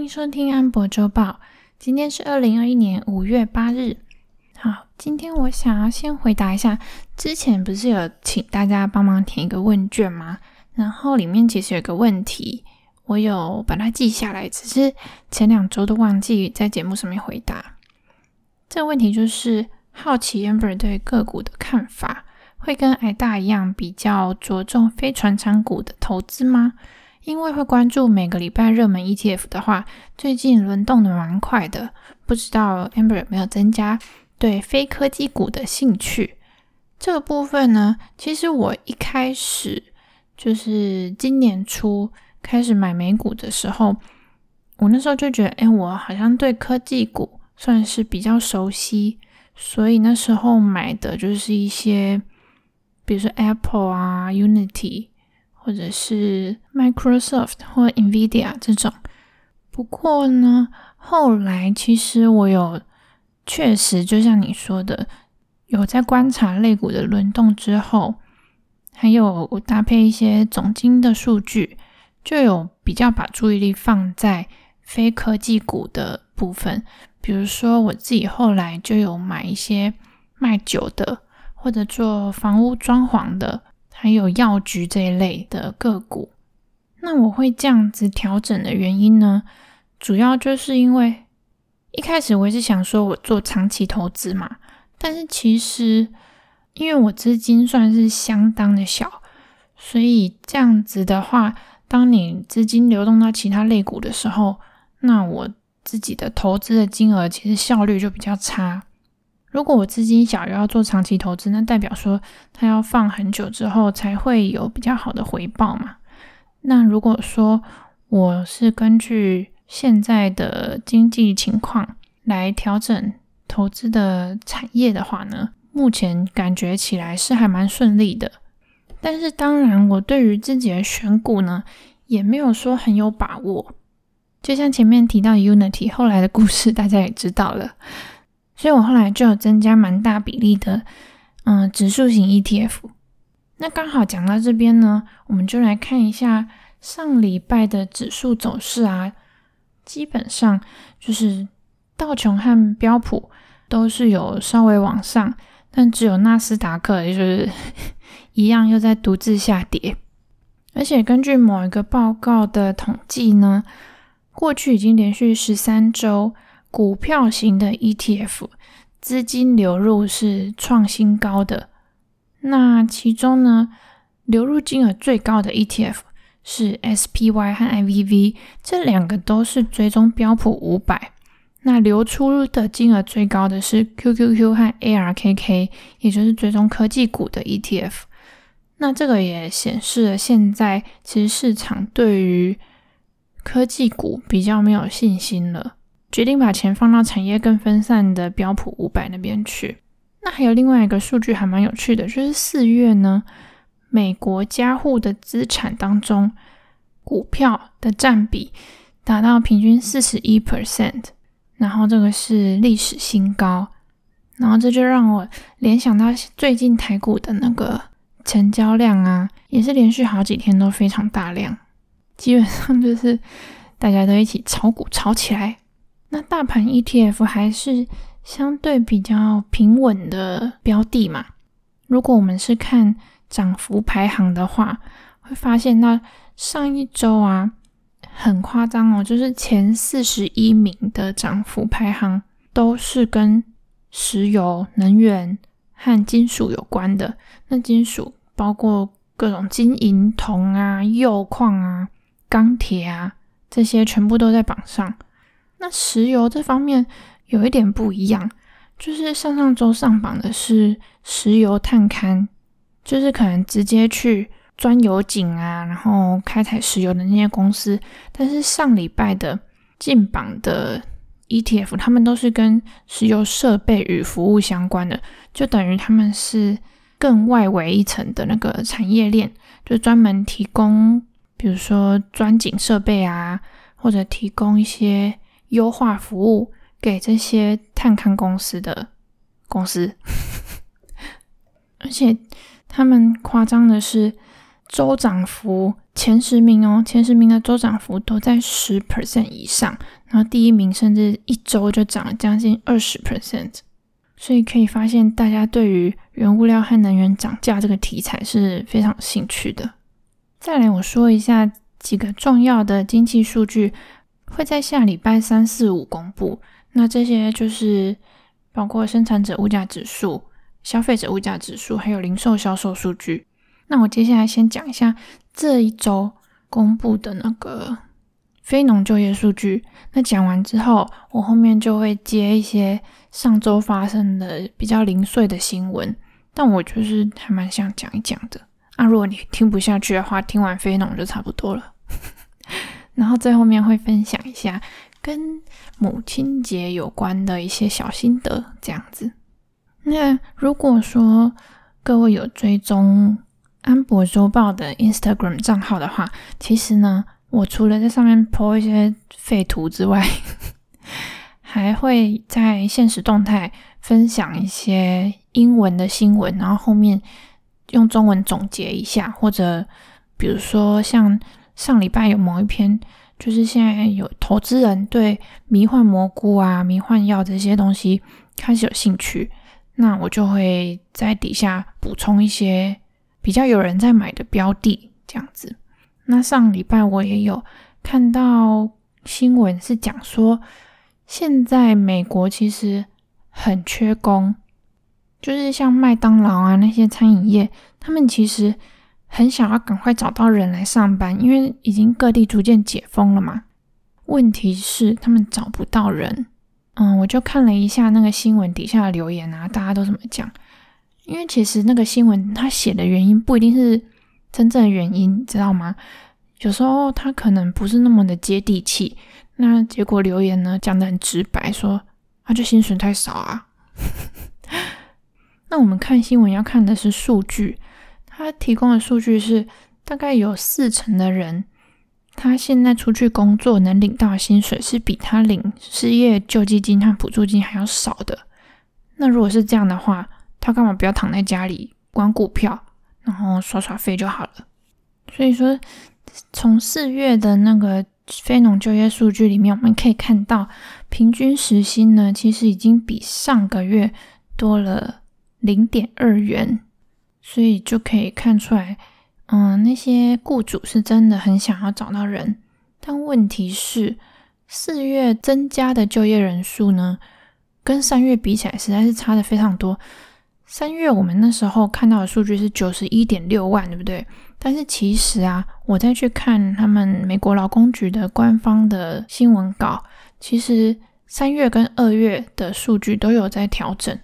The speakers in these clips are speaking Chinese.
迎收听安博周报。今天是二零二一年五月八日。好，今天我想要先回答一下，之前不是有请大家帮忙填一个问卷吗？然后里面其实有个问题，我有把它记下来，只是前两周都忘记在节目上面回答。这个问题就是好奇 Amber 对个股的看法，会跟 i 大一样比较着重非传产股的投资吗？因为会关注每个礼拜热门 ETF 的话，最近轮动的蛮快的，不知道 Amber 有没有增加对非科技股的兴趣？这个部分呢，其实我一开始就是今年初开始买美股的时候，我那时候就觉得，哎，我好像对科技股算是比较熟悉，所以那时候买的就是一些，比如说 Apple 啊，Unity。或者是 Microsoft 或 Nvidia 这种，不过呢，后来其实我有确实就像你说的，有在观察类股的轮动之后，还有搭配一些总经的数据，就有比较把注意力放在非科技股的部分。比如说我自己后来就有买一些卖酒的，或者做房屋装潢的。还有药局这一类的个股，那我会这样子调整的原因呢，主要就是因为一开始我也是想说我做长期投资嘛，但是其实因为我资金算是相当的小，所以这样子的话，当你资金流动到其他类股的时候，那我自己的投资的金额其实效率就比较差。如果我资金小又要做长期投资，那代表说它要放很久之后才会有比较好的回报嘛。那如果说我是根据现在的经济情况来调整投资的产业的话呢，目前感觉起来是还蛮顺利的。但是当然，我对于自己的选股呢，也没有说很有把握。就像前面提到 Unity 后来的故事，大家也知道了。所以我后来就有增加蛮大比例的，嗯、指数型 ETF。那刚好讲到这边呢，我们就来看一下上礼拜的指数走势啊。基本上就是道琼和标普都是有稍微往上，但只有纳斯达克就是 一样又在独自下跌。而且根据某一个报告的统计呢，过去已经连续十三周。股票型的 ETF 资金流入是创新高的，那其中呢，流入金额最高的 ETF 是 SPY 和 IVV，这两个都是追踪标普五百。那流出的金额最高的是 QQQ 和 ARKK，也就是追踪科技股的 ETF。那这个也显示了现在其实市场对于科技股比较没有信心了。决定把钱放到产业更分散的标普五百那边去。那还有另外一个数据还蛮有趣的，就是四月呢，美国家户的资产当中，股票的占比达到平均四十一 percent，然后这个是历史新高。然后这就让我联想到最近台股的那个成交量啊，也是连续好几天都非常大量，基本上就是大家都一起炒股炒起来。那大盘 ETF 还是相对比较平稳的标的嘛。如果我们是看涨幅排行的话，会发现那上一周啊，很夸张哦，就是前四十一名的涨幅排行都是跟石油、能源和金属有关的。那金属包括各种金银铜啊、铀矿啊、钢铁啊，这些全部都在榜上。那石油这方面有一点不一样，就是上上周上榜的是石油探勘，就是可能直接去钻油井啊，然后开采石油的那些公司。但是上礼拜的进榜的 ETF，他们都是跟石油设备与服务相关的，就等于他们是更外围一层的那个产业链，就专门提供，比如说钻井设备啊，或者提供一些。优化服务给这些探勘公司的公司，而且他们夸张的是，周涨幅前十名哦，前十名的周涨幅都在十 percent 以上，然后第一名甚至一周就涨了将近二十 percent，所以可以发现大家对于原物料和能源涨价这个题材是非常有兴趣的。再来我说一下几个重要的经济数据会在下礼拜三四五公布，那这些就是包括生产者物价指数、消费者物价指数，还有零售销售数据。那我接下来先讲一下这一周公布的那个非农就业数据。那讲完之后，我后面就会接一些上周发生的比较零碎的新闻。但我就是还蛮想讲一讲的。那、啊、如果你听不下去的话，听完非农就差不多了。然后最后面会分享一下跟母亲节有关的一些小心得，这样子。那如果说各位有追踪，安博周报的 Instagram 账号的话，其实呢，我除了在上面 po 一些废图之外，还会在现实动态分享一些英文的新闻，然后后面用中文总结一下，或者比如说像上礼拜有某一篇，就是现在有投资人对迷幻蘑菇啊、迷幻药这些东西开始有兴趣，那我就会在底下补充一些。比较有人在买的标的这样子，那上礼拜我也有看到新闻是讲说，现在美国其实很缺工，就是像麦当劳啊那些餐饮业，他们其实很想要赶快找到人来上班，因为已经各地逐渐解封了嘛。问题是他们找不到人，嗯，我就看了一下那个新闻底下的留言啊，大家都怎么讲。因为其实那个新闻他写的原因不一定是真正的原因，知道吗？有时候他可能不是那么的接地气。那结果留言呢讲得很直白，说啊，就薪水太少啊。那我们看新闻要看的是数据，他提供的数据是大概有四成的人，他现在出去工作能领到的薪水是比他领失业救济金和补助金还要少的。那如果是这样的话，他干嘛不要躺在家里玩股票，然后耍耍废就好了？所以说，从四月的那个非农就业数据里面，我们可以看到，平均时薪呢，其实已经比上个月多了零点二元，所以就可以看出来，嗯，那些雇主是真的很想要找到人。但问题是，四月增加的就业人数呢，跟三月比起来，实在是差的非常多。三月我们那时候看到的数据是九十一点六万，对不对？但是其实啊，我再去看他们美国劳工局的官方的新闻稿，其实三月跟二月的数据都有在调整。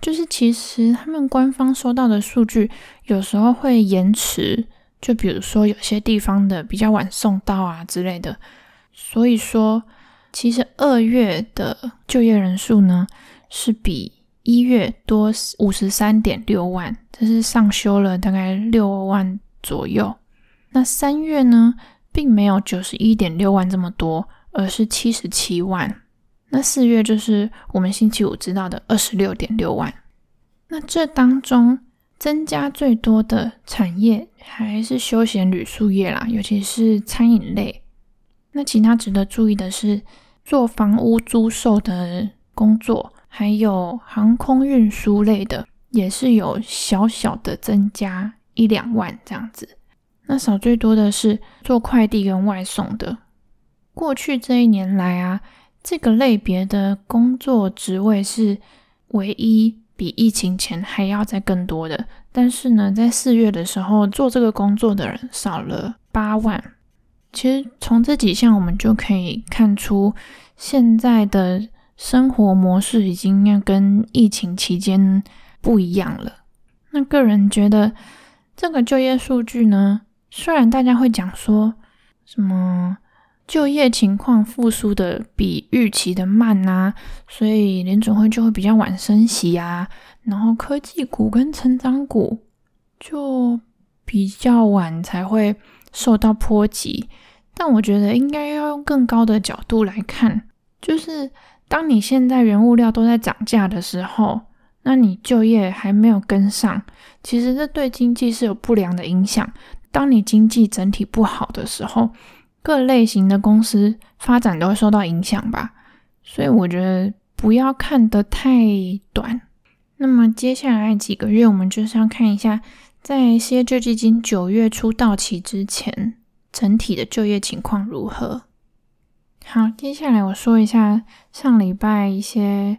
就是其实他们官方收到的数据有时候会延迟，就比如说有些地方的比较晚送到啊之类的。所以说，其实二月的就业人数呢是比。一月多五十三点六万，这是上修了大概六万左右。那三月呢，并没有九十一点六万这么多，而是七十七万。那四月就是我们星期五知道的二十六点六万。那这当中增加最多的产业还是休闲旅宿业啦，尤其是餐饮类。那其他值得注意的是，做房屋租售的工作。还有航空运输类的，也是有小小的增加一两万这样子。那少最多的是做快递跟外送的。过去这一年来啊，这个类别的工作职位是唯一比疫情前还要再更多的。但是呢，在四月的时候，做这个工作的人少了八万。其实从这几项我们就可以看出现在的。生活模式已经要跟疫情期间不一样了。那个人觉得这个就业数据呢，虽然大家会讲说什么就业情况复苏的比预期的慢啊，所以联准会就会比较晚升息啊，然后科技股跟成长股就比较晚才会受到波及。但我觉得应该要用更高的角度来看，就是。当你现在原物料都在涨价的时候，那你就业还没有跟上，其实这对经济是有不良的影响。当你经济整体不好的时候，各类型的公司发展都会受到影响吧。所以我觉得不要看得太短。那么接下来几个月，我们就是要看一下，在失业救济金九月初到期之前，整体的就业情况如何。好，接下来我说一下上礼拜一些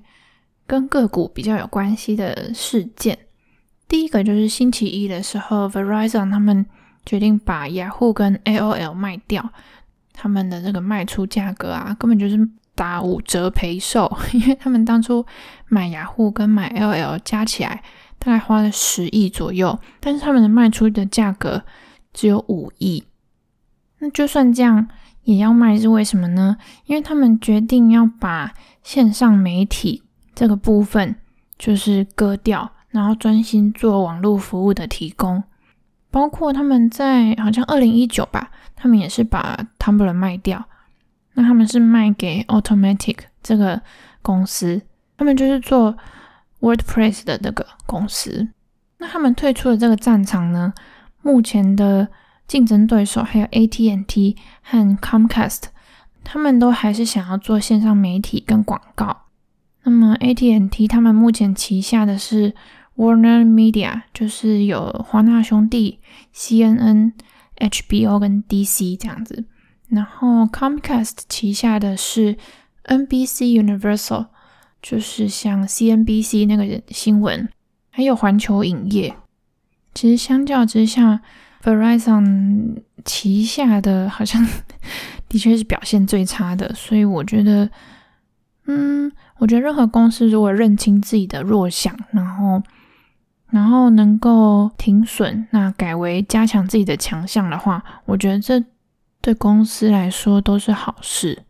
跟个股比较有关系的事件。第一个就是星期一的时候，Verizon 他们决定把雅虎跟 AOL 卖掉，他们的这个卖出价格啊，根本就是打五折赔售，因为他们当初买雅虎跟买 AOL 加起来大概花了十亿左右，但是他们的卖出的价格只有五亿。那就算这样也要卖，是为什么呢？因为他们决定要把线上媒体这个部分就是割掉。然后专心做网络服务的提供，包括他们在好像二零一九吧，他们也是把 Tumblr 卖掉。那他们是卖给 Automatic 这个公司，他们就是做 WordPress 的那个公司。那他们退出了这个战场呢，目前的竞争对手还有 AT&T 和 Comcast，他们都还是想要做线上媒体跟广告。那么 AT&T 他们目前旗下的是 Warner Media 就是有华纳兄弟、CNN、HBO 跟 DC 这样子，然后 Comcast 旗下的是 NBC Universal，就是像 CNBC 那个新闻，还有环球影业。其实相较之下，Verizon 旗下的好像 的确是表现最差的，所以我觉得，嗯，我觉得任何公司如果认清自己的弱项，然后然后能够停损，那改为加强自己的强项的话，我觉得这对公司来说都是好事。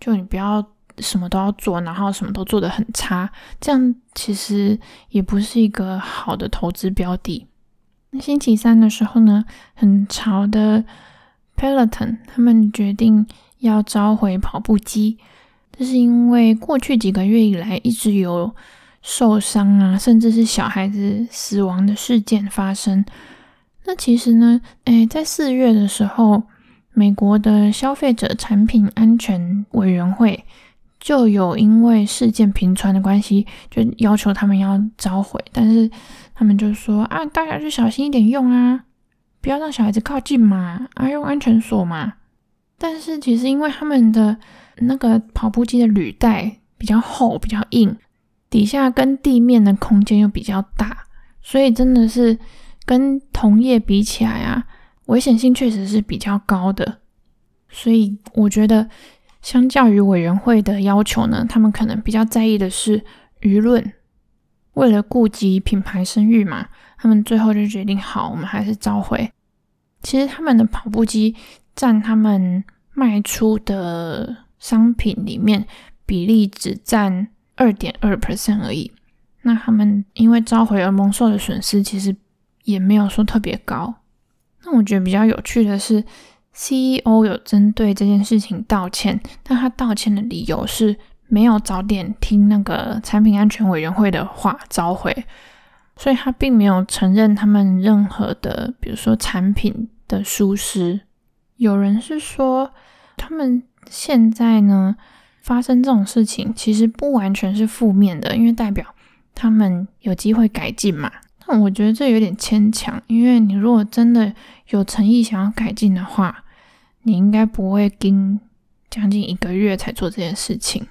就你不要什么都要做，然后什么都做得很差，这样其实也不是一个好的投资标的。那星期三的时候呢，很潮的 Peloton 他们决定要召回跑步机，这是因为过去几个月以来一直有。受伤啊，甚至是小孩子死亡的事件发生。那其实呢，诶，在四月的时候，美国的消费者产品安全委员会就有因为事件频传的关系，就要求他们要召回。但是他们就说啊，大家就小心一点用啊，不要让小孩子靠近嘛，啊，用安全锁嘛。但是其实因为他们的那个跑步机的履带比较厚，比较硬。底下跟地面的空间又比较大，所以真的是跟同业比起来啊，危险性确实是比较高的。所以我觉得，相较于委员会的要求呢，他们可能比较在意的是舆论。为了顾及品牌声誉嘛，他们最后就决定好，我们还是召回。其实他们的跑步机占他们卖出的商品里面比例只占。二点二 percent 而已，那他们因为召回而蒙受的损失其实也没有说特别高。那我觉得比较有趣的是，CEO 有针对这件事情道歉，但他道歉的理由是没有早点听那个产品安全委员会的话召回，所以他并没有承认他们任何的，比如说产品的疏失。有人是说他们现在呢，发生这种事情其实不完全是负面的，因为代表他们有机会改进嘛。但我觉得这有点牵强，因为你如果真的有诚意想要改进的话，你应该不会跟将近一个月才做这件事情。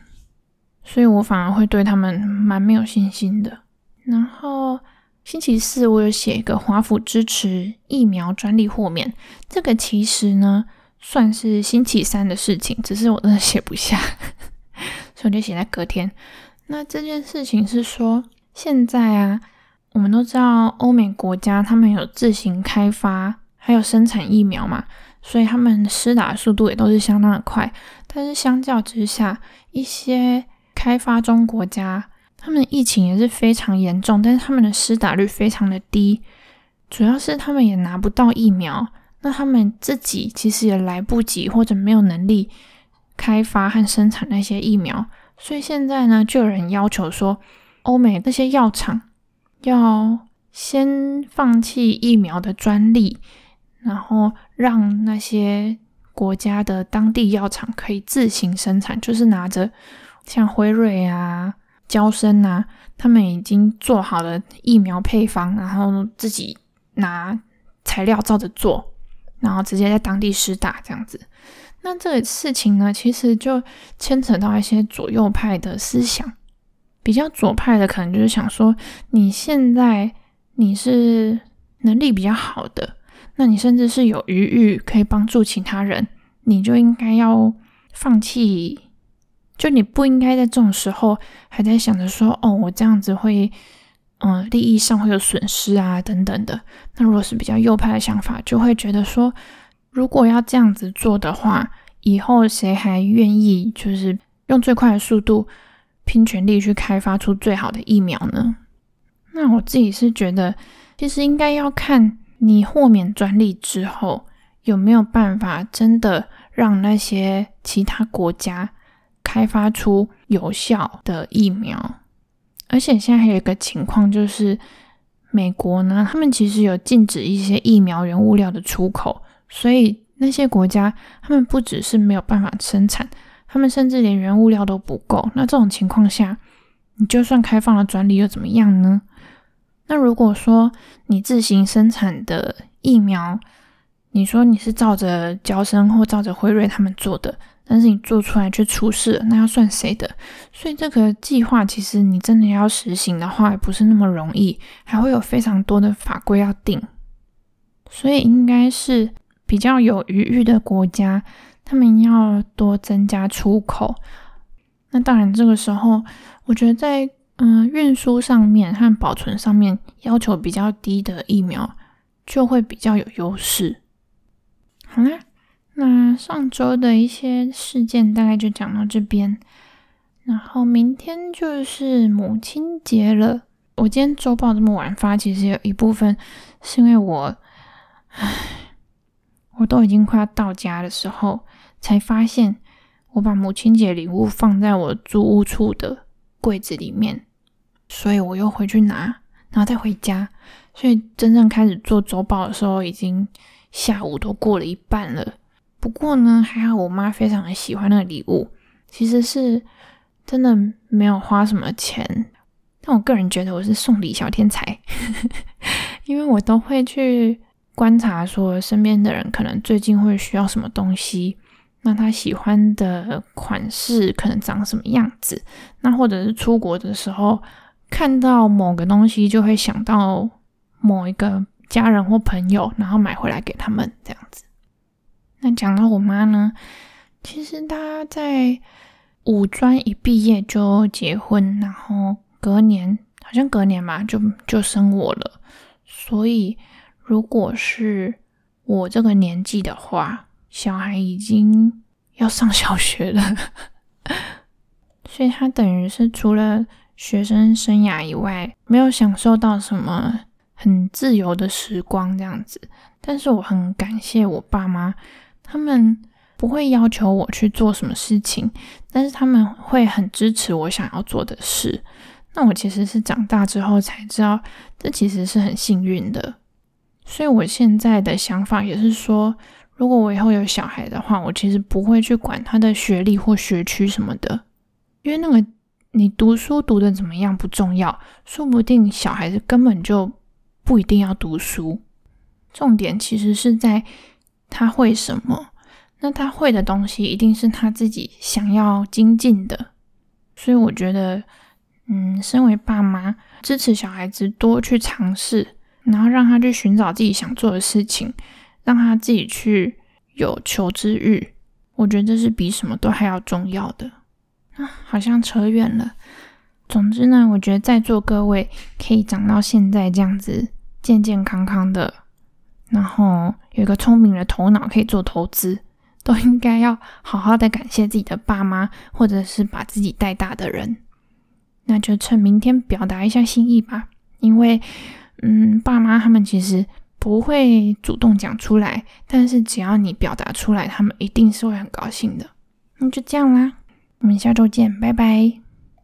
所以我反而会对他们蛮没有信心的。然后星期四我有写一个华府支持疫苗专利豁免，这个其实呢。算是星期三的事情，只是我真的写不下，所以就写在隔天。那这件事情是说，现在啊，我们都知道欧美国家他们有自行开发还有生产疫苗嘛，所以他们施打的速度也都是相当的快。但是相较之下，一些开发中国家，他们疫情也是非常严重，但是他们的施打率非常的低，主要是他们也拿不到疫苗。那他们自己其实也来不及，或者没有能力开发和生产那些疫苗，所以现在呢，就有人要求说，欧美那些药厂要先放弃疫苗的专利，然后让那些国家的当地药厂可以自行生产，就是拿着像辉瑞啊、娇生啊，他们已经做好了疫苗配方，然后自己拿材料照着做，然后直接在当地施打这样子。那这个事情呢，其实就牵扯到一些左右派的思想。比较左派的可能就是想说，你现在你是能力比较好的。那你甚至是有余裕可以帮助其他人，你就应该要放弃，就你不应该在这种时候还在想着说，哦，我这样子会，嗯，利益上会有损失啊，等等的。那如果是比较右派的想法，就会觉得说，如果要这样子做的话，以后谁还愿意就是用最快的速度拼全力去开发出最好的疫苗呢？那我自己是觉得，其实应该要看。你豁免专利之后，有没有办法真的让那些其他国家开发出有效的疫苗？而且现在还有一个情况，就是美国呢，他们其实有禁止一些疫苗原物料的出口，所以那些国家他们不只是没有办法生产，他们甚至连原物料都不够。那这种情况下，你就算开放了专利又怎么样呢？那如果说你自行生产的疫苗，你说你是照着娇生或照着辉瑞他们做的，但是你做出来却出事了，那要算谁的？所以这个计划其实你真的要实行的话，也不是那么容易，还会有非常多的法规要定。所以应该是比较有余裕的国家，他们要多增加出口。那当然，这个时候我觉得在。嗯，运输上面和保存上面要求比较低的疫苗就会比较有优势。好啦，那上周的一些事件大概就讲到这边，然后明天就是母亲节了。我今天周报这么晚发，其实有一部分是因为我，唉，我都已经快要到家的时候，才发现我把母亲节礼物放在我租屋处的柜子里面。所以我又回去拿，然后再回家。所以真正开始做周报的时候，已经下午都过了一半了。不过呢，还好我妈非常的喜欢那个礼物，其实是真的没有花什么钱。但我个人觉得我是送礼小天才，因为我都会去观察说身边的人可能最近会需要什么东西，那他喜欢的款式可能长什么样子，那或者是出国的时候。看到某个东西就会想到某一个家人或朋友，然后买回来给他们这样子。那讲到我妈呢，其实她在五专一毕业就结婚，然后隔年好像隔年嘛，就就生我了。所以如果是我这个年纪的话，小孩已经要上小学了，所以他等于是除了。学生生涯以外，没有享受到什么很自由的时光这样子。但是我很感谢我爸妈，他们不会要求我去做什么事情，但是他们会很支持我想要做的事。那我其实是长大之后才知道，这其实是很幸运的。所以我现在的想法也是说，如果我以后有小孩的话，我其实不会去管他的学历或学区什么的，因为那个。你读书读的怎么样不重要，说不定小孩子根本就不一定要读书。重点其实是在他会什么，那他会的东西一定是他自己想要精进的。所以我觉得，嗯，身为爸妈，支持小孩子多去尝试，然后让他去寻找自己想做的事情，让他自己去有求知欲，我觉得这是比什么都还要重要的。好像扯远了。总之呢，我觉得在座各位可以长到现在这样子健健康康的，然后有一个聪明的头脑可以做投资，都应该要好好的感谢自己的爸妈，或者是把自己带大的人。那就趁明天表达一下心意吧，因为嗯，爸妈他们其实不会主动讲出来，但是只要你表达出来，他们一定是会很高兴的。那就这样啦。我们下周见，拜拜。